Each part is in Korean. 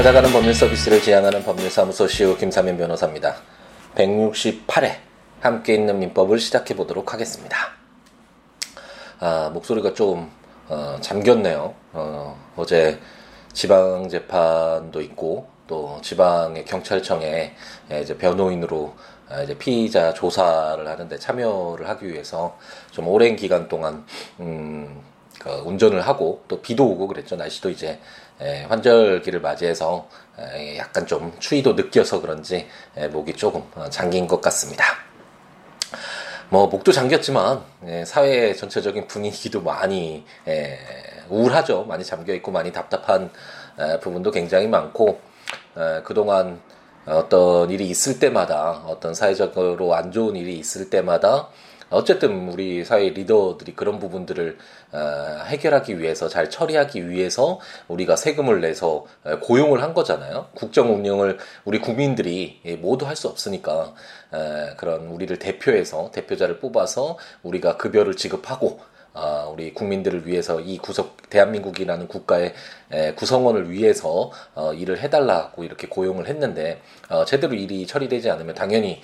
찾아가는 법률 서비스를 지향하는 법률사무소 시우 김사면 변호사입니다. 168회 함께 있는 민법을 시작해 보도록 하겠습니다. 아, 목소리가 좀 어, 잠겼네요. 어, 어제 지방 재판도 있고 또 지방의 경찰청에 이제 변호인으로 아, 이제 피의자 조사를 하는데 참여를 하기 위해서 좀 오랜 기간 동안 음, 그 운전을 하고 또 비도 오고 그랬죠. 날씨도 이제 에, 환절기를 맞이해서 에, 약간 좀 추위도 느껴서 그런지 에, 목이 조금 어, 잠긴 것 같습니다. 뭐 목도 잠겼지만 예, 사회 전체적인 분위기도 많이 예, 우울하죠. 많이 잠겨 있고 많이 답답한 에, 부분도 굉장히 많고 에, 그동안 어떤 일이 있을 때마다 어떤 사회적으로 안 좋은 일이 있을 때마다 어쨌든 우리 사회 리더들이 그런 부분들을 어, 해결하기 위해서 잘 처리하기 위해서 우리가 세금을 내서 어, 고용을 한 거잖아요. 국정 운영을 우리 국민들이 모두 할 수 없으니까 어, 그런 우리를 대표해서 대표자를 뽑아서 우리가 급여를 지급하고 어, 우리 국민들을 위해서 이 구석 대한민국이라는 국가의 에, 구성원을 위해서 어, 일을 해달라고 이렇게 고용을 했는데 어, 제대로 일이 처리되지 않으면 당연히 에,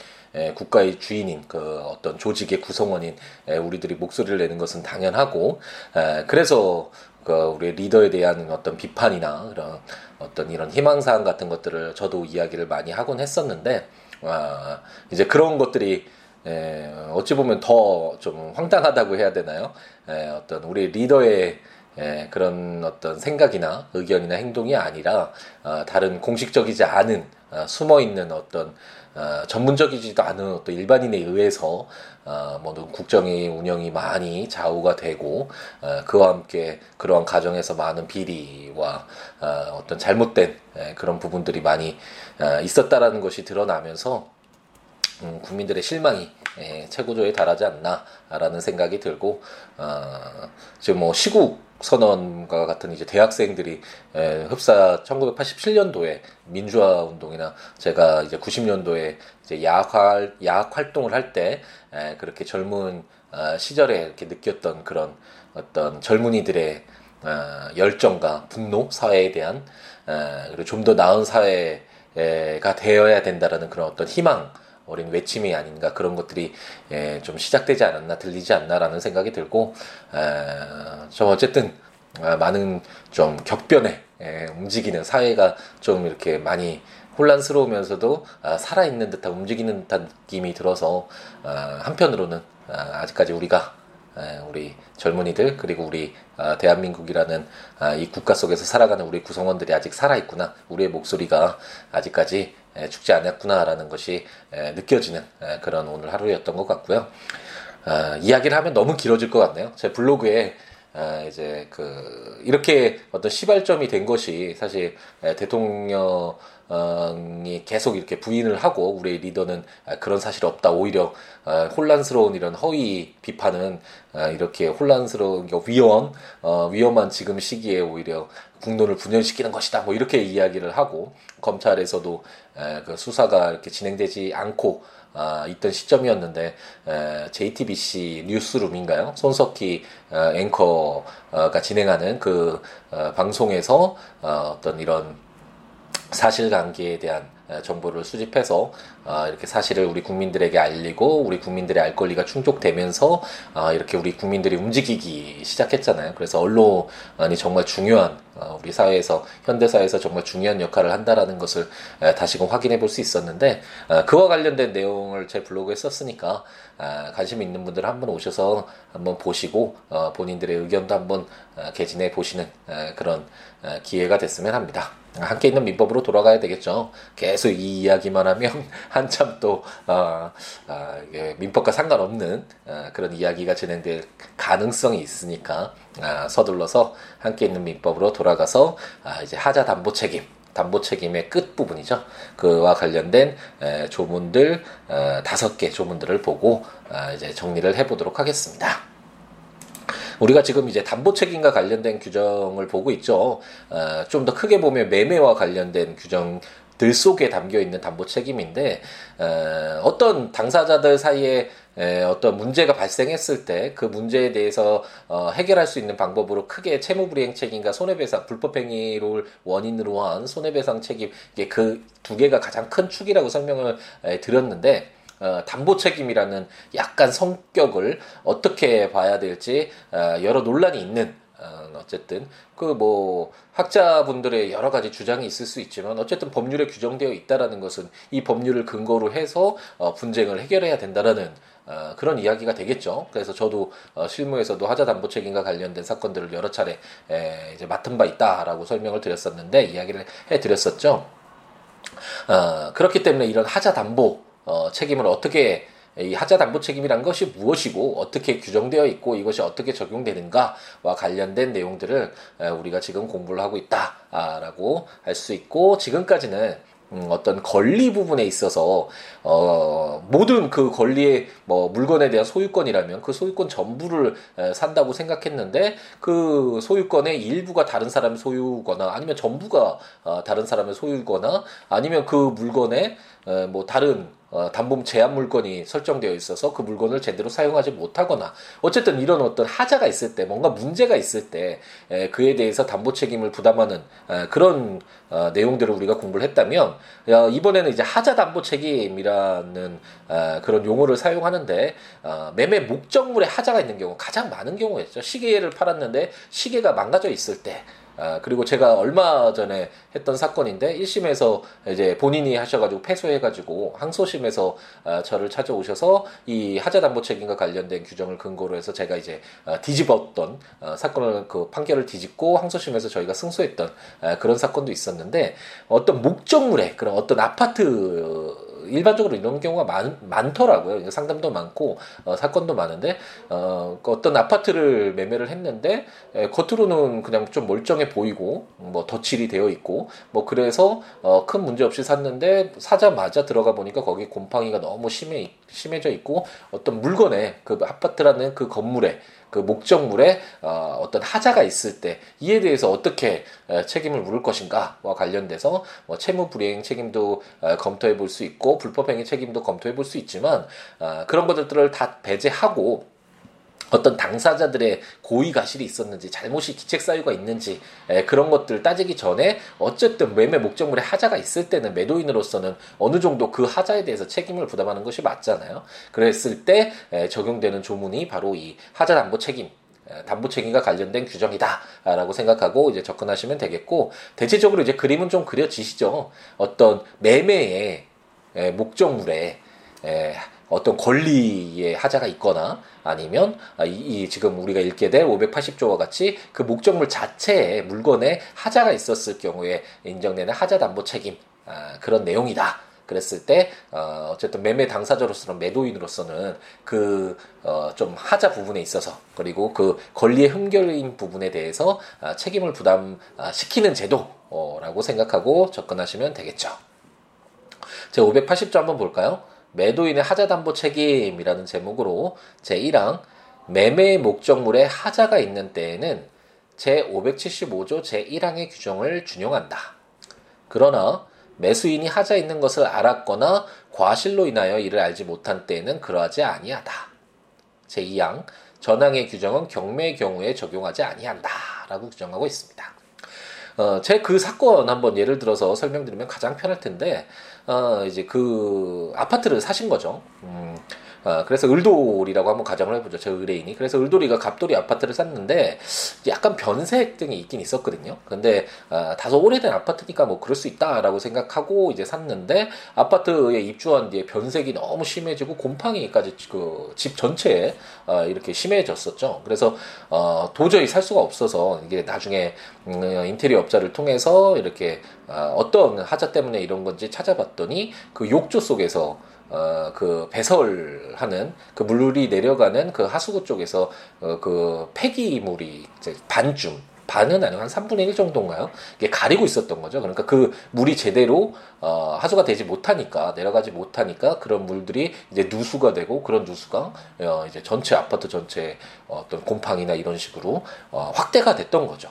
국가의 주인인 그 어떤 조직의 구성원인 에, 우리들이 목소리를 내는 것은 당연하고 에, 그래서 그 우리 리더에 대한 어떤 비판이나 그런 어떤 이런 희망사항 같은 것들을 저도 이야기를 많이 하곤 했었는데 아, 이제 그런 것들이 에, 어찌 보면 더 좀 황당하다고 해야 되나요? 에, 어떤 우리 리더의 에, 그런 어떤 생각이나 의견이나 행동이 아니라 어, 다른 공식적이지 않은 어, 숨어 있는 어떤 어, 전문적이지도 않은 어떤 일반인에 의해서 어, 뭐 국정의 운영이 많이 좌우가 되고 어, 그와 함께 그러한 과정에서 많은 비리와 어, 어떤 잘못된 에, 그런 부분들이 많이 어, 있었다라는 것이 드러나면서 음, 국민들의 실망이 예, 최고조에 달하지 않나라는 생각이 들고 어, 지금 뭐 시국 선언과 같은 이제 대학생들이 에, 흡사 1987년도에 민주화 운동이나 제가 이제 90년도에 이제 야학 야학 활동을 할 때 그렇게 젊은 어, 시절에 이렇게 느꼈던 그런 어떤 젊은이들의 어, 열정과 분노 사회에 대한 어, 그리고 좀 더 나은 사회가 되어야 된다라는 그런 어떤 희망 어린 외침이 아닌가 그런 것들이 예, 좀 시작되지 않았나 들리지 않나라는 생각이 들고 에, 좀 어쨌든 아, 많은 좀 격변에 예, 움직이는 사회가 좀 이렇게 많이 혼란스러우면서도 아, 살아있는 듯한 움직이는 듯한 느낌이 들어서 아, 한편으로는 아, 아직까지 우리가 우리 젊은이들 그리고 우리 대한민국이라는 이 국가 속에서 살아가는 우리 구성원들이 아직 살아있구나. 우리의 목소리가 아직까지 죽지 않았구나라는 것이 느껴지는 그런 오늘 하루였던 것 같고요. 이야기를 하면 너무 길어질 것 같네요. 제 블로그에 이제 그 이렇게 어떤 시발점이 된 것이 사실 대통령 이 계속 이렇게 부인을 하고 우리 리더는 그런 사실 없다. 오히려 혼란스러운 이런 허위 비판은 이렇게 혼란스러운 위험 어, 위험한 지금 시기에 오히려 국론을 분열시키는 것이다. 뭐 이렇게 이야기를 하고 검찰에서도 그 수사가 이렇게 진행되지 않고 아, 있던 시점이었는데 에, JTBC 뉴스룸인가요? 손석희 어, 앵커가 진행하는 그 어, 방송에서 어, 어떤 이런 사실관계에 대한 정보를 수집해서 아, 이렇게 사실을 우리 국민들에게 알리고 우리 국민들의 알 권리가 충족되면서 아, 이렇게 우리 국민들이 움직이기 시작했잖아요. 그래서 언론이 정말 중요한 어, 우리 사회에서 현대 사회에서 정말 중요한 역할을 한다라는 것을 다시금 확인해 볼 수 있었는데 어, 그와 관련된 내용을 제 블로그에 썼으니까 아, 관심 있는 분들 한번 오셔서 한번 보시고 어, 본인들의 의견도 한번 개진해 보시는 그런 기회가 됐으면 합니다. 함께 있는 민법으로 돌아가야 되겠죠. 계속 이 이야기만 하면 한참 또 어, 어, 민법과 상관없는 어, 그런 이야기가 진행될 가능성이 있으니까 아, 서둘러서 함께 있는 민법으로 돌아가서 아, 이제 하자 담보 책임 담보 책임의 끝 부분이죠. 그와 관련된 에, 조문들 어, 다섯 개 조문들을 보고 아, 이제 정리를 해보도록 하겠습니다. 우리가 지금 이제 담보 책임과 관련된 규정을 보고 있죠. 어, 좀더 크게 보면 매매와 관련된 규정 들 속에 담겨 있는 담보 책임인데 어, 어떤 당사자들 사이에 에, 어떤 문제가 발생했을 때 그 문제에 대해서 어, 해결할 수 있는 방법으로 크게 채무불이행 책임과 손해배상 불법행위를 원인으로 한 손해배상 책임 이게 그 두 개가 가장 큰 축이라고 설명을 에, 드렸는데 어, 담보 책임이라는 약간 성격을 어떻게 봐야 될지 어, 여러 논란이 있는 어, 어쨌든 그 뭐 학자분들의 여러 가지 주장이 있을 수 있지만 어쨌든 법률에 규정되어 있다라는 것은 이 법률을 근거로 해서 어, 분쟁을 해결해야 된다라는 어, 그런 이야기가 되겠죠. 그래서 저도 어, 실무에서도 하자 담보 책임과 관련된 사건들을 여러 차례 에, 이제 맡은 바 있다라고 설명을 드렸었는데 이야기를 해 드렸었죠. 어, 그렇기 때문에 이런 하자 담보 어, 책임을 어떻게 이 하자 담보 책임이란 것이 무엇이고 어떻게 규정되어 있고 이것이 어떻게 적용되는가와 관련된 내용들을 우리가 지금 공부를 하고 있다라고 할 수 있고 지금까지는 음, 어떤 권리 부분에 있어서 어, 모든 그 권리의 뭐 물건에 대한 소유권이라면 그 소유권 전부를 에, 산다고 생각했는데 그 소유권의 일부가 다른 사람의 소유거나 아니면 전부가 어, 다른 사람의 소유거나 아니면 그 물건에 에, 뭐 다른 어, 담보 제한 물건이 설정되어 있어서 그 물건을 제대로 사용하지 못하거나 어쨌든 이런 어떤 하자가 있을 때 뭔가 문제가 있을 때 에, 그에 대해서 담보 책임을 부담하는 에, 그런 어, 내용들을 우리가 공부를 했다면 어, 이번에는 이제 하자 담보 책임이라는 어, 그런 용어를 사용하는데 어, 매매 목적물에 하자가 있는 경우 가장 많은 경우였죠. 시계를 팔았는데 시계가 망가져 있을 때 아, 그리고 제가 얼마 전에 했던 사건인데 1심에서 이제 본인이 하셔가지고 패소해가지고 항소심에서 아, 저를 찾아오셔서 이 하자담보 책임과 관련된 규정을 근거로 해서 제가 이제 아, 뒤집었던 아, 사건을 그 판결을 뒤집고 항소심에서 저희가 승소했던 아, 그런 사건도 있었는데 어떤 목적물에 그런 어떤 아파트 일반적으로 이런 경우가 많, 많더라고요. 상담도 많고 어, 사건도 많은데 어, 그 어떤 아파트를 매매를 했는데 에, 겉으로는 그냥 좀 멀쩡해 보이고 뭐 덧칠이 되어 있고 뭐 그래서 어, 큰 문제 없이 샀는데 사자마자 들어가 보니까 거기 곰팡이가 너무 심해 심해져 있고 어떤 물건에 그 아파트라는 그 건물에 그 목적물에 어, 어떤 하자가 있을 때 이에 대해서 어떻게 어, 책임을 물을 것인가와 관련돼서 뭐 채무 불이행 책임도 어, 검토해 볼 수 있고 불법 행위 책임도 검토해 볼 수 있지만 어, 그런 것들을 다 배제하고 어떤 당사자들의 고의 가실이 있었는지 잘못이 기책 사유가 있는지 에, 그런 것들 따지기 전에 어쨌든 매매 목적물에 하자가 있을 때는 매도인으로서는 어느 정도 그 하자에 대해서 책임을 부담하는 것이 맞잖아요. 그랬을 때 에, 적용되는 조문이 바로 이 하자 담보 책임 담보 책임과 관련된 규정이다라고 생각하고 이제 접근하시면 되겠고 대체적으로 이제 그림은 좀 그려지시죠. 어떤 매매의 목적물에 어떤 권리의 하자가 있거나 아니면 아, 이, 이 지금 우리가 읽게 될 580조와 같이 그 목적물 자체에 물건에 하자가 있었을 경우에 인정되는 하자 담보 책임 아, 그런 내용이다. 그랬을 때 어, 어쨌든 매매 당사자로서는 매도인으로서는 그 어, 좀 하자 부분에 있어서 그리고 그 권리의 흠결인 부분에 대해서 아, 책임을 부담시키는 제도라고 생각하고 접근하시면 되겠죠. 제 580조 한번 볼까요? 매도인의 하자담보 책임이라는 제목으로 제1항 매매 목적물에 하자가 있는 때에는 제575조 제1항의 규정을 준용한다. 그러나 매수인이 하자 있는 것을 알았거나 과실로 인하여 이를 알지 못한 때에는 그러하지 아니하다. 제2항 전항의 규정은 경매의 경우에 적용하지 아니한다 라고 규정하고 있습니다. 어, 제 그 사건 한번 예를 들어서 설명드리면 가장 편할 텐데, 어, 이제 그 아파트를 사신 거죠. 음, 어, 그래서 을돌이라고 한번 가정을 해보죠. 저 의뢰인이. 그래서 을돌이가 갑돌이 아파트를 샀는데 약간 변색 등이 있긴 있었거든요. 근데 어, 다소 오래된 아파트니까 뭐 그럴 수 있다라고 생각하고 이제 샀는데 아파트에 입주한 뒤에 변색이 너무 심해지고 곰팡이까지 그 집 전체에 어, 이렇게 심해졌었죠. 그래서 어, 도저히 살 수가 없어서 이게 나중에 음, 인테리어 업자를 통해서 이렇게 어, 어떤 하자 때문에 이런 건지 찾아봤더니 그 욕조 속에서 어, 그 배설 하는 그 물이 내려가는 그 하수구 쪽에서 어, 그 폐기물이 이제 반쯤 반은 아니고 한 3분의 1 정도인가요? 이게 가리고 있었던 거죠. 그러니까 그 물이 제대로 어, 하수가 되지 못하니까 내려가지 못하니까 그런 물들이 이제 누수가 되고 그런 누수가 어, 이제 전체 아파트 전체 어떤 곰팡이나 이런 식으로 어, 확대가 됐던 거죠.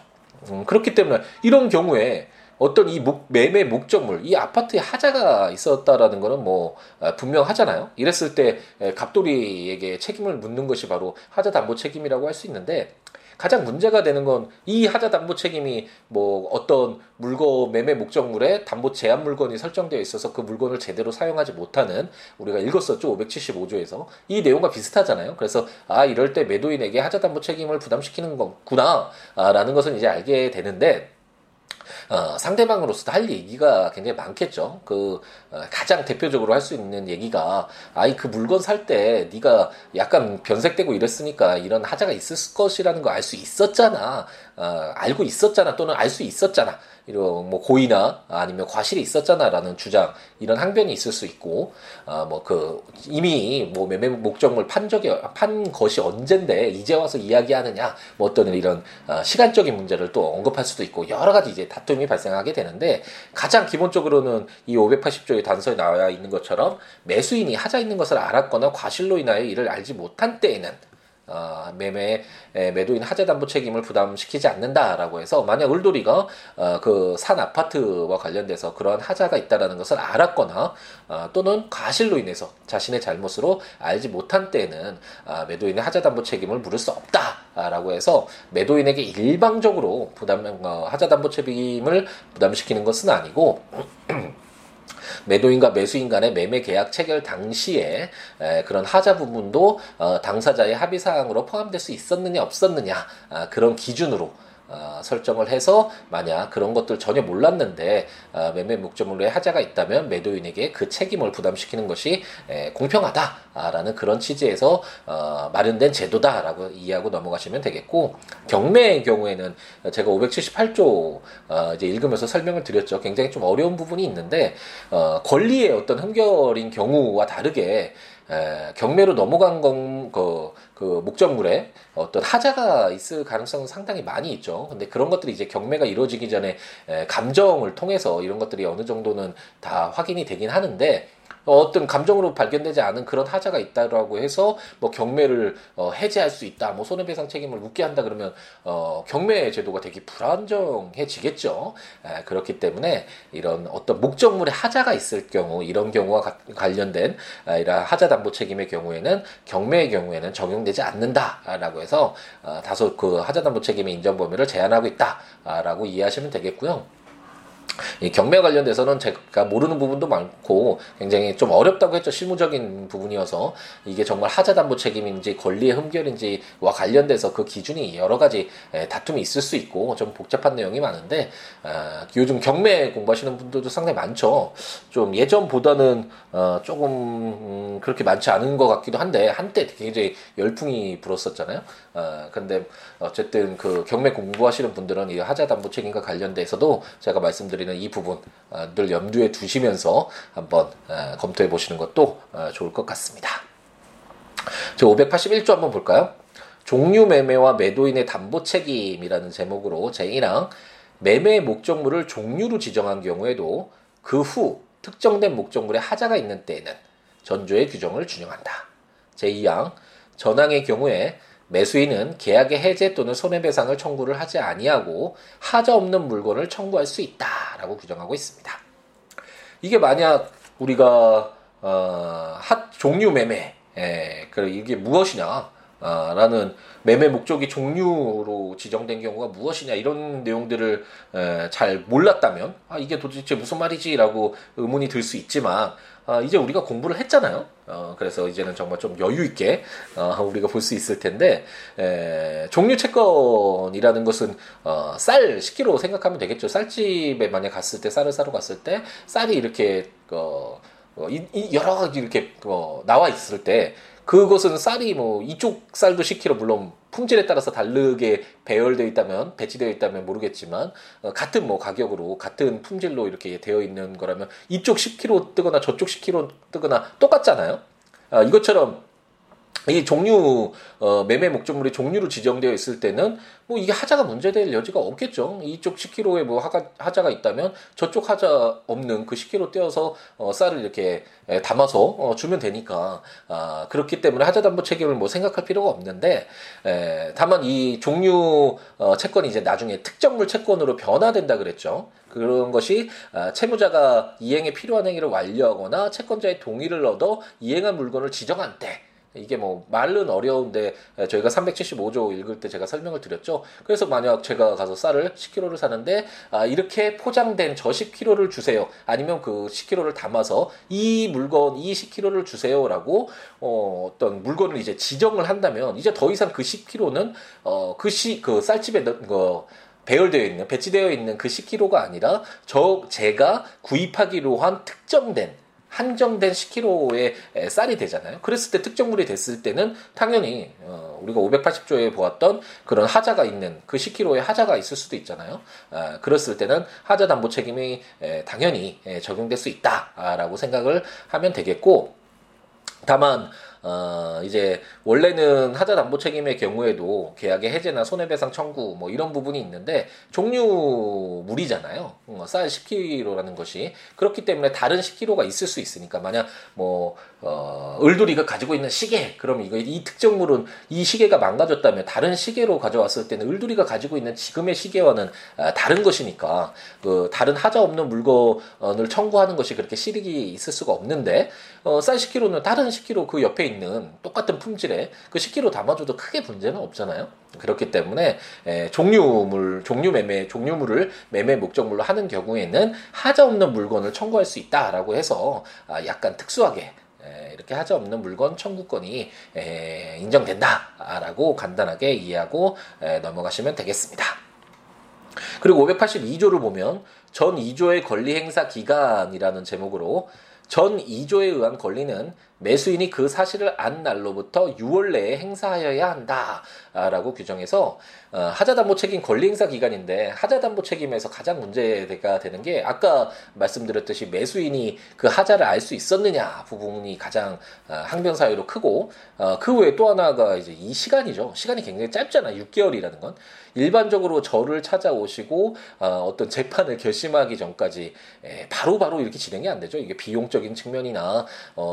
음, 그렇기 때문에 이런 경우에 어떤 이 목, 매매 목적물, 이 아파트에 하자가 있었다라는 거는 뭐 아, 분명하잖아요. 이랬을 때 갑돌이에게 책임을 묻는 것이 바로 하자 담보 책임이라고 할 수 있는데 가장 문제가 되는 건 이 하자 담보 책임이 뭐 어떤 물건 매매 목적물에 담보 제한 물건이 설정되어 있어서 그 물건을 제대로 사용하지 못하는 우리가 읽었었죠 575조에서 이 내용과 비슷하잖아요. 그래서 아 이럴 때 매도인에게 하자 담보 책임을 부담시키는 거구나라는 것은 이제 알게 되는데 어, 상대방으로서 할 얘기가 굉장히 많겠죠. 그 어, 가장 대표적으로 할 수 있는 얘기가 아이 그 물건 살 때 네가 약간 변색되고 이랬으니까 이런 하자가 있을 것이라는 거 알 수 있었잖아. 어, 알고 있었잖아 또는 알 수 있었잖아. 이런 뭐 고의나 아니면 과실이 있었잖아라는 주장 이런 항변이 있을 수 있고 아뭐그 이미 뭐 매매 목적물 판 적이 판 것이 언젠데 이제 와서 이야기하느냐 뭐 어떤 이런 아, 시간적인 문제를 또 언급할 수도 있고 여러 가지 이제 다툼이 발생하게 되는데 가장 기본적으로는 이 580조의 단서에 나와 있는 것처럼 매수인이 하자 있는 것을 알았거나 과실로 인하여 이를 알지 못한 때에는 어, 매매 매도인 하자 담보 책임을 부담시키지 않는다라고 해서 만약 을돌이가 어, 그산 아파트와 관련돼서 그러한 하자가 있다라는 것을 알았거나 어, 또는 과실로 인해서 자신의 잘못으로 알지 못한 때에는 어, 매도인의 하자 담보 책임을 물을 수 없다라고 해서 매도인에게 일방적으로 부담 어, 하자 담보 책임을 부담시키는 것은 아니고 매도인과 매수인 간의 매매 계약 체결 당시에 에, 그런 하자 부분도 어, 당사자의 합의 사항으로 포함될 수 있었느냐 없었느냐 아, 그런 기준으로 어, 설정을 해서 만약 그런 것들 전혀 몰랐는데 어, 매매 목적물에 하자가 있다면 매도인에게 그 책임을 부담시키는 것이 에, 공평하다라는 그런 취지에서 어, 마련된 제도다라고 이해하고 넘어가시면 되겠고 경매의 경우에는 제가 578조 어, 이제 읽으면서 설명을 드렸죠. 굉장히 좀 어려운 부분이 있는데 어, 권리의 어떤 흠결인 경우와 다르게 에, 경매로 넘어간 건, 그, 그 목적물에 어떤 하자가 있을 가능성은 상당히 많이 있죠. 근데 그런 것들이 이제 경매가 이루어지기 전에 에, 감정을 통해서 이런 것들이 어느 정도는 다 확인이 되긴 하는데 어떤 감정으로 발견되지 않은 그런 하자가 있다라고 해서 뭐 경매를 어, 해제할 수 있다, 뭐 손해배상 책임을 묻게 한다 그러면 어, 경매 제도가 되게 불안정해지겠죠. 에, 그렇기 때문에 이런 어떤 목적물에 하자가 있을 경우 이런 경우와 가, 관련된 아, 이런 하자 담보 책임의 경우에는 경매의 경우에는 적용되지 않는다라고 해서 어, 다소 그 하자 담보 책임의 인정 범위를 제한하고 있다라고 이해하시면 되겠고요. 이 경매 관련돼서는 제가 모르는 부분도 많고 굉장히 좀 어렵다고 했죠. 실무적인 부분이어서 이게 정말 하자담보 책임인지 권리의 흠결인지와 관련돼서 그 기준이 여러 가지 다툼이 있을 수 있고 좀 복잡한 내용이 많은데 아, 요즘 경매 공부하시는 분들도 상당히 많죠. 좀 예전보다는 어, 조금 음, 그렇게 많지 않은 것 같기도 한데 한때 굉장히 열풍이 불었었잖아요. 어, 근데 어쨌든 그 경매 공부하시는 분들은 이 하자담보 책임과 관련돼서도 제가 말씀드린 드리는 이 부분 어, 늘 염두에 두시면서 한번 어, 검토해 보시는 것도 어, 좋을 것 같습니다. 저 581조 한번 볼까요? 종류 매매와 매도인의 담보 책임이라는 제목으로 제1항 매매 목적물을 종류로 지정한 경우에도 그 후 특정된 목적물에 하자가 있는 때에는 전조의 규정을 준용한다. 제2항 전항의 경우에 매수인은 계약의 해제 또는 손해배상을 청구를 하지 아니하고 하자 없는 물건을 청구할 수 있다라고 규정하고 있습니다. 이게 만약 우리가 어, 핫 종류 매매, 예, 그 이게 무엇이냐? 아, 라는 매매 목적이 종류로 지정된 경우가 무엇이냐 이런 내용들을 에, 잘 몰랐다면 아 이게 도대체 무슨 말이지라고 의문이 들 수 있지만 아, 이제 우리가 공부를 했잖아요. 어, 그래서 이제는 정말 좀 여유 있게 어, 우리가 볼 수 있을 텐데 에, 종류 채권이라는 것은 어, 쌀 10kg 생각하면 되겠죠. 쌀집에 만약 갔을 때 쌀을 사러 갔을 때 쌀이 이렇게 어, 어, 이, 이 여러 가지 이렇게 어, 나와 있을 때 그것은 쌀이 뭐 이쪽 쌀도 10kg 물론 품질에 따라서 다르게 배열되어 있다면 배치되어 있다면 모르겠지만 어, 같은 뭐 가격으로 같은 품질로 이렇게 되어 있는 거라면 이쪽 10kg 뜨거나 저쪽 10kg 뜨거나 똑같잖아요. 어, 이것처럼 이 종류 어, 매매 목적물이 종류로 지정되어 있을 때는 뭐 이게 하자가 문제될 여지가 없겠죠. 이쪽 10kg에 뭐 하가, 하자가 있다면 저쪽 하자 없는 그 10kg 떼어서 어, 쌀을 이렇게 에, 담아서 어, 주면 되니까 아, 그렇기 때문에 하자 담보 책임을 뭐 생각할 필요가 없는데 에, 다만 이 종류 어, 채권이 이제 나중에 특정물 채권으로 변화된다 그랬죠. 그런 것이 아, 채무자가 이행에 필요한 행위를 완료하거나 채권자의 동의를 얻어 이행한 물건을 지정한 때 이게 뭐 말은 어려운데 저희가 375조 읽을 때 제가 설명을 드렸죠. 그래서 만약 제가 가서 쌀을 10kg를 사는데 아 이렇게 포장된 저 10kg를 주세요. 아니면 그 10kg를 담아서 이 물건 이 10kg를 주세요라고 어 어떤 물건을 이제 지정을 한다면 이제 더 이상 그 10kg는 어그시그 그 쌀집에 그 배열되어 있는 배치되어 있는 그 10kg가 아니라 저 제가 구입하기로 한 특정된 한정된 10kg의 쌀이 되잖아요. 그랬을 때 특정물이 됐을 때는 당연히 어, 우리가 580조에 보았던 그런 하자가 있는 그 10kg의 하자가 있을 수도 있잖아요. 아, 그랬을 때는 하자 담보 책임이 에, 당연히 에, 적용될 수 있다라고 생각을 하면 되겠고 다만 어, 이제 원래는 하자 담보 책임의 경우에도 계약의 해제나 손해배상 청구 뭐 이런 부분이 있는데 종류물이잖아요. 어, 쌀 10kg라는 것이 그렇기 때문에 다른 10kg가 있을 수 있으니까 만약 뭐 어, 을돌이가 가지고 있는 시계 그럼 이거 이 특정물은 이 시계가 망가졌다면 다른 시계로 가져왔을 때는 을돌이가 가지고 있는 지금의 시계와는 아, 다른 것이니까 그 다른 하자 없는 물건을 청구하는 것이 그렇게 실익이 있을 수가 없는데 어, 쌀 10kg는 다른 10kg 그 옆에 있는 똑같은 품질의 그 10kg 담아줘도 크게 문제는 없잖아요. 그렇기 때문에 에, 종류물, 종류 매매, 종류물을 매매 목적물로 하는 경우에는 하자 없는 물건을 청구할 수 있다라고 해서 아, 약간 특수하게 이렇게 하자 없는 물건 청구권이 인정된다라고 간단하게 이해하고 넘어가시면 되겠습니다. 그리고 582조를 보면 전 2조의 권리 행사 기간이라는 제목으로 전 2조에 의한 권리는 매수인이 그 사실을 안 날로부터 6월 내에 행사하여야 한다라고 규정해서 어, 하자담보 책임 권리 행사 기간인데 하자담보 책임에서 가장 문제가 되는 게 아까 말씀드렸듯이 매수인이 그 하자를 알 수 있었느냐 부분이 가장 어, 항변 사유로 크고 어, 그 외에 또 하나가 이제 이 시간이죠. 시간이 굉장히 짧잖아. 6개월이라는 건 일반적으로 저를 찾아오시고 어떤 재판을 결심하기 전까지 바로바로 바로 이렇게 진행이 안 되죠. 이게 비용적인 측면이나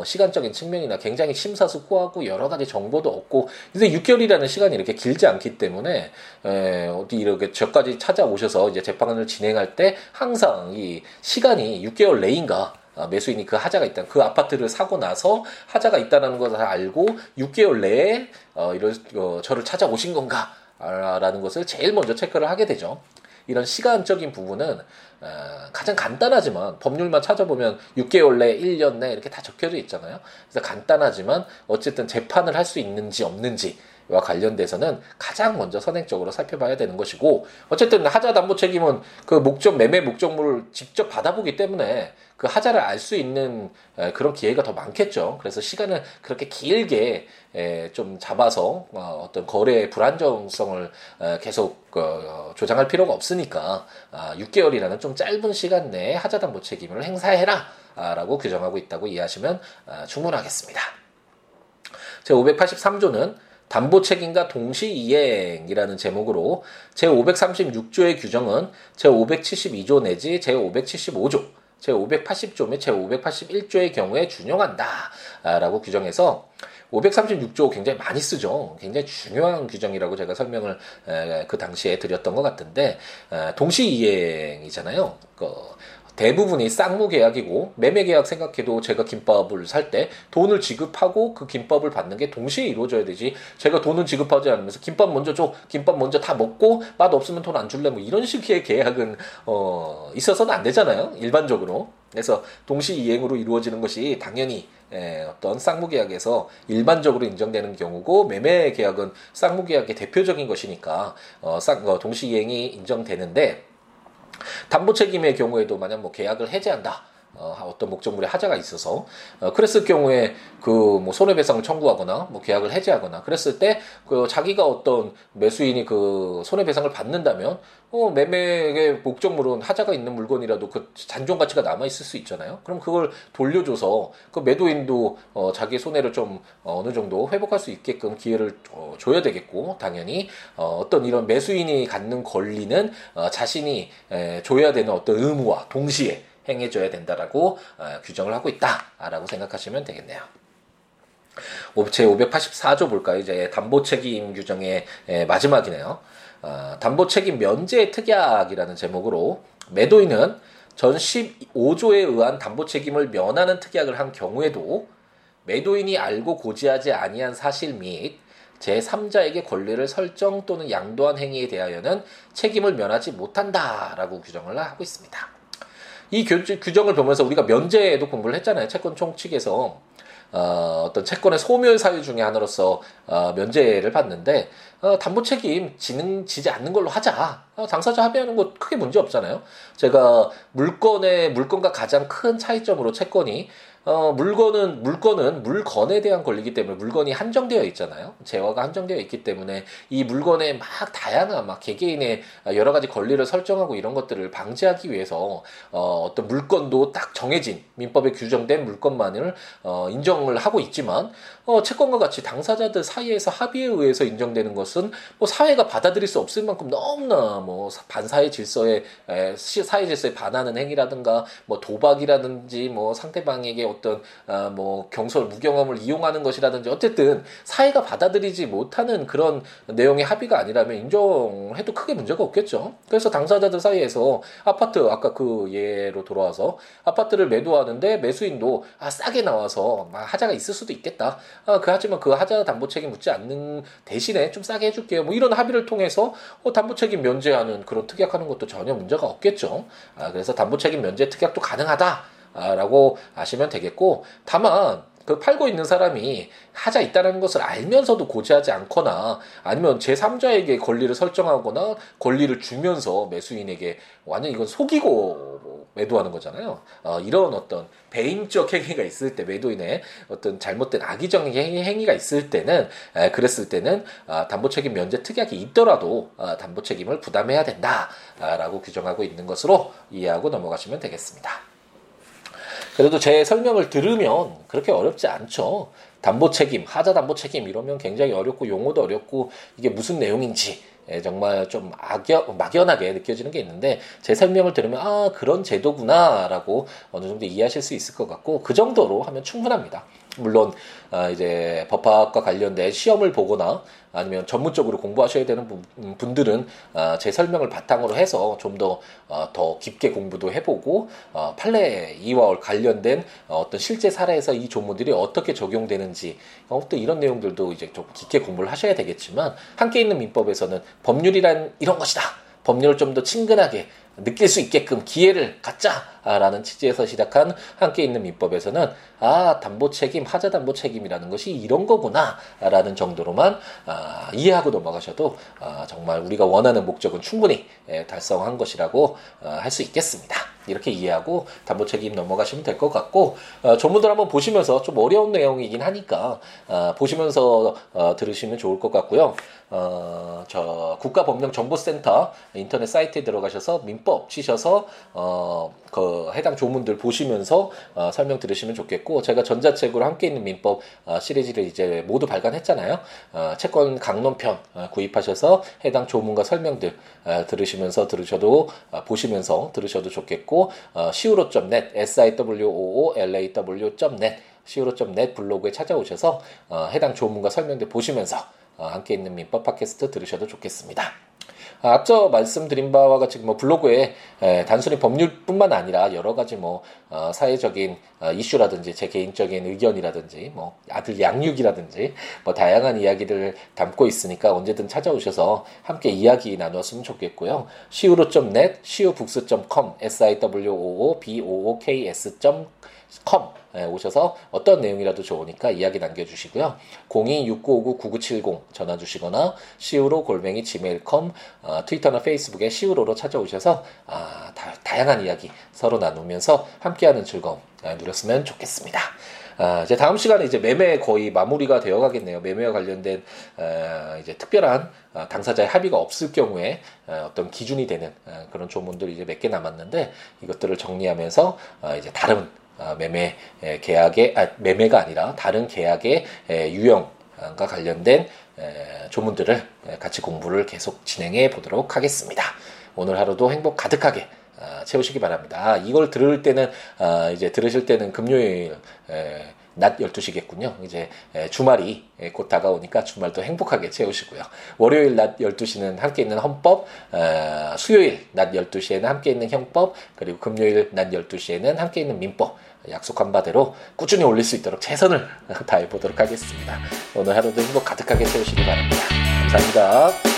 시간적인 경제적인 측면이나 굉장히 심사숙고하고 여러 가지 정보도 얻고 근데 6개월이라는 시간이 이렇게 길지 않기 때문에 에, 어디 이렇게 저까지 찾아오셔서 이제 재판을 진행할 때 항상 이 시간이 6개월 내인가 아, 매수인이 그 하자가 있다. 그 아파트를 사고 나서 하자가 있다는 것을 알고 6개월 내에 어, 이런 어, 저를 찾아오신 건가? 라는 것을 제일 먼저 체크를 하게 되죠. 이런 시간적인 부분은 어, 가장 간단하지만 법률만 찾아보면 6개월 내, 1년 내 이렇게 다 적혀져 있잖아요. 그래서 간단하지만 어쨌든 재판을 할 수 있는지 없는지 와 관련돼서는 가장 먼저 선행적으로 살펴봐야 되는 것이고 어쨌든 하자 담보 책임은 그 목적 매매 목적물을 직접 받아보기 때문에 그 하자를 알 수 있는 그런 기회가 더 많겠죠. 그래서 시간을 그렇게 길게 좀 잡아서 어, 어떤 거래의 불안정성을 계속 어, 조장할 필요가 없으니까 6개월이라는 아, 좀 짧은 시간 내에 하자 담보 책임을 행사해라 라고 규정하고 있다고 이해하시면 아, 충분하겠습니다. 제 583조는 담보 책임과 동시 이행이라는 제목으로 제536조의 규정은 제572조 내지 제575조, 제580조 및 제581조의 경우에 준용한다라고 규정해서 536조 굉장히 많이 쓰죠. 굉장히 중요한 규정이라고 제가 설명을 그 당시에 드렸던 것 같은데 동시 이행이잖아요. 그 대부분이 쌍무 계약이고 매매 계약 생각해도 제가 김밥을 살 때 돈을 지급하고 그 김밥을 받는 게 동시에 이루어져야 되지. 제가 돈을 지급하지 않으면서 김밥 먼저 줘. 김밥 먼저 다 먹고 맛 없으면 돈 안 줄래? 뭐 이런 식의 계약은 어 있어서는 안 되잖아요 일반적으로. 그래서 동시 이행으로 이루어지는 것이 당연히 에, 어떤 쌍무 계약에서 일반적으로 인정되는 경우고 매매 계약은 쌍무 계약의 대표적인 것이니까 어, 쌍, 어, 동시 이행이 인정되는데 담보 책임의 경우에도 만약 뭐 계약을 해제한다. 어, 어떤 목적물에 하자가 있어서 어, 그랬을 경우에 그 뭐 손해배상을 청구하거나 뭐 계약을 해지하거나 그랬을 때 그 자기가 어떤 매수인이 그 손해배상을 받는다면 어, 매매의 목적물은 하자가 있는 물건이라도 그 잔존 가치가 남아 있을 수 있잖아요. 그럼 그걸 돌려줘서 그 매도인도 어, 자기 손해를 좀 어 느 정도 회복할 수 있게끔 기회를 어, 줘야 되겠고 당연히 어, 어떤 이런 매수인이 갖는 권리는 어, 자신이 에, 줘야 되는 어떤 의무와 동시에 행해줘야 된다라고 어, 규정을 하고 있다라고 생각하시면 되겠네요. 제 584조 볼까요? 이제 담보 책임 규정의 마지막이네요. 어, 담보 책임 면제 특약이라는 제목으로 매도인은 전 15조에 의한 담보 책임을 면하는 특약을 한 경우에도 매도인이 알고 고지하지 아니한 사실 및 제3자에게 권리를 설정 또는 양도한 행위에 대하여는 책임을 면하지 못한다라고 규정을 하고 있습니다. 이 규정을 보면서 우리가 면제에도 공부를 했잖아요. 채권 총칙에서 어, 어떤 채권의 소멸 사유 중의 하나로서 어, 면제를 받는데 어, 담보 책임 지는 지지 않는 걸로 하자. 어, 당사자 합의하는 거 크게 문제 없잖아요. 제가 물건의 물건과 가장 큰 차이점으로 채권이 어, 물건은, 물건은 물건에 대한 권리이기 때문에 물건이 한정되어 있잖아요. 재화가 한정되어 있기 때문에 이 물건에 막 다양한 막 개개인의 여러 가지 권리를 설정하고 이런 것들을 방지하기 위해서 어, 어떤 물건도 딱 정해진 민법에 규정된 물건만을 어, 인정을 하고 있지만 어, 채권과 같이 당사자들 사이에서 합의에 의해서 인정되는 것은 뭐 사회가 받아들일 수 없을 만큼 너무나 뭐 반사회 질서에 에, 사회 질서에 반하는 행위라든가 뭐 도박이라든지 뭐 상대방에게 어떤 아, 뭐 경솔 무경험을 이용하는 것이라든지 어쨌든 사회가 받아들이지 못하는 그런 내용의 합의가 아니라면 인정해도 크게 문제가 없겠죠. 그래서 당사자들 사이에서 아파트 아까 그 예로 돌아와서 아파트를 매도하는데 매수인도 아 싸게 나와서 아, 하자가 있을 수도 있겠다. 아, 그 하지만 그 하자 담보 책임 묻지 않는 대신에 좀 싸게 해줄게요. 뭐 이런 합의를 통해서 어, 담보 책임 면제하는 그런 특약하는 것도 전혀 문제가 없겠죠. 아, 그래서 담보 책임 면제 특약도 가능하다. 라고 아시면 되겠고 다만 그 팔고 있는 사람이 하자 있다는 것을 알면서도 고지하지 않거나 아니면 제3자에게 권리를 설정하거나 권리를 주면서 매수인에게 완전 이건 속이고 매도하는 거잖아요. 어, 이런 어떤 배임적 행위가 있을 때 매도인의 어떤 잘못된 악의적 행위가 있을 때는 에, 그랬을 때는 아, 담보 책임 면제 특약이 있더라도 아, 담보 책임을 부담해야 된다라고 규정하고 있는 것으로 이해하고 넘어가시면 되겠습니다. 그래도 제 설명을 들으면 그렇게 어렵지 않죠. 담보 책임, 하자 담보 책임 이러면 굉장히 어렵고 용어도 어렵고 이게 무슨 내용인지 예, 정말 좀 악연, 막연하게 느껴지는 게 있는데 제 설명을 들으면 아 그런 제도구나라고 어느 정도 이해하실 수 있을 것 같고 그 정도로 하면 충분합니다. 물론 아, 이제 법학과 관련된 시험을 보거나 아니면 전문적으로 공부하셔야 되는 음, 분들은 아, 제 설명을 바탕으로 해서 좀 더더 어, 깊게 공부도 해보고 어, 판례 이와 관련된 어떤 실제 사례에서 이 조문들이 어떻게 적용되는지 어, 또 이런 내용들도 이제 좀 깊게 공부를 하셔야 되겠지만 함께 있는 민법에서는 법률이란 이런 것이다. 법률을 좀 더 친근하게 느낄 수 있게끔 기회를 갖자라는 취지에서 시작한 함께 있는 민법에서는 아 담보 책임 하자 담보 책임이라는 것이 이런 거구나라는 정도로만 아, 이해하고 넘어가셔도 아, 정말 우리가 원하는 목적은 충분히 예, 달성한 것이라고 아, 할수 있겠습니다. 이렇게 이해하고 담보 책임 넘어가시면 될 것 같고 어, 전문들 한번 보시면서 좀 어려운 내용이긴 하니까 어, 보시면서 어, 들으시면 좋을 것 같고요. 어, 저 국가법령정보센터 인터넷 사이트에 들어가셔서 민법 치셔서 어, 그 해당 조문들 보시면서 어, 설명 들으시면 좋겠고 제가 전자책으로 함께 있는 민법 어, 시리즈를 이제 모두 발간했잖아요. 어, 채권 강론편 어, 구입하셔서 해당 조문과 설명들 어, 들으시면서 들으셔도 어, 보시면서 들으셔도 좋겠고 어, siwo.net siwoolaw.net siwo.net 블로그에 찾아오셔서 어, 해당 조문과 설명들 보시면서 어, 함께 있는 민법 팟캐스트 들으셔도 좋겠습니다. 아, 앞서 말씀드린 바와 같이 뭐 블로그에 에, 단순히 법률뿐만 아니라 여러 가지 뭐 어, 사회적인 어, 이슈라든지 제 개인적인 의견이라든지 뭐 아들 양육이라든지 뭐 다양한 이야기를 담고 있으니까 언제든 찾아오셔서 함께 이야기 나눴으면 좋겠고요. siwo.net, siwobooks.com, s i w o o b o o k s 컴 예, 오셔서 어떤 내용이라도 좋으니까 이야기 남겨주시고요. 026959-9970 전화 주시거나 시우로 골뱅이 gmail.com 어, 트위터나 페이스북에 시우로로 찾아오셔서 아, 다, 양한 이야기 서로 나누면서 함께하는 즐거움 아, 누렸으면 좋겠습니다. 아, 이제 다음 시간에 이제 매매 거의 마무리가 되어 가겠네요. 매매와 관련된 어, 이제 특별한 어, 당사자의 합의가 없을 경우에 어, 어떤 기준이 되는 어, 그런 조문들이 이제 몇 개 남았는데 이것들을 정리하면서 어, 이제 다른 어, 매매 계약의 아, 매매가 아니라 다른 계약의 유형과 관련된 조문들을 같이 공부를 계속 진행해 보도록 하겠습니다. 오늘 하루도 행복 가득하게 아, 채우시기 바랍니다. 이걸 들을 때는 아, 이제 들으실 때는 금요일 낮 12시겠군요. 이제 주말이 곧 다가오니까 주말도 행복하게 채우시고요. 월요일 낮 12시는 함께 있는 헌법, 수요일 낮 12시에는 함께 있는 형법, 그리고 금요일 낮 12시에는 함께 있는 민법 약속한 바대로 꾸준히 올릴 수 있도록 최선을 다해 보도록 하겠습니다. 오늘 하루도 행복 가득하게 채우시기 바랍니다. 감사합니다.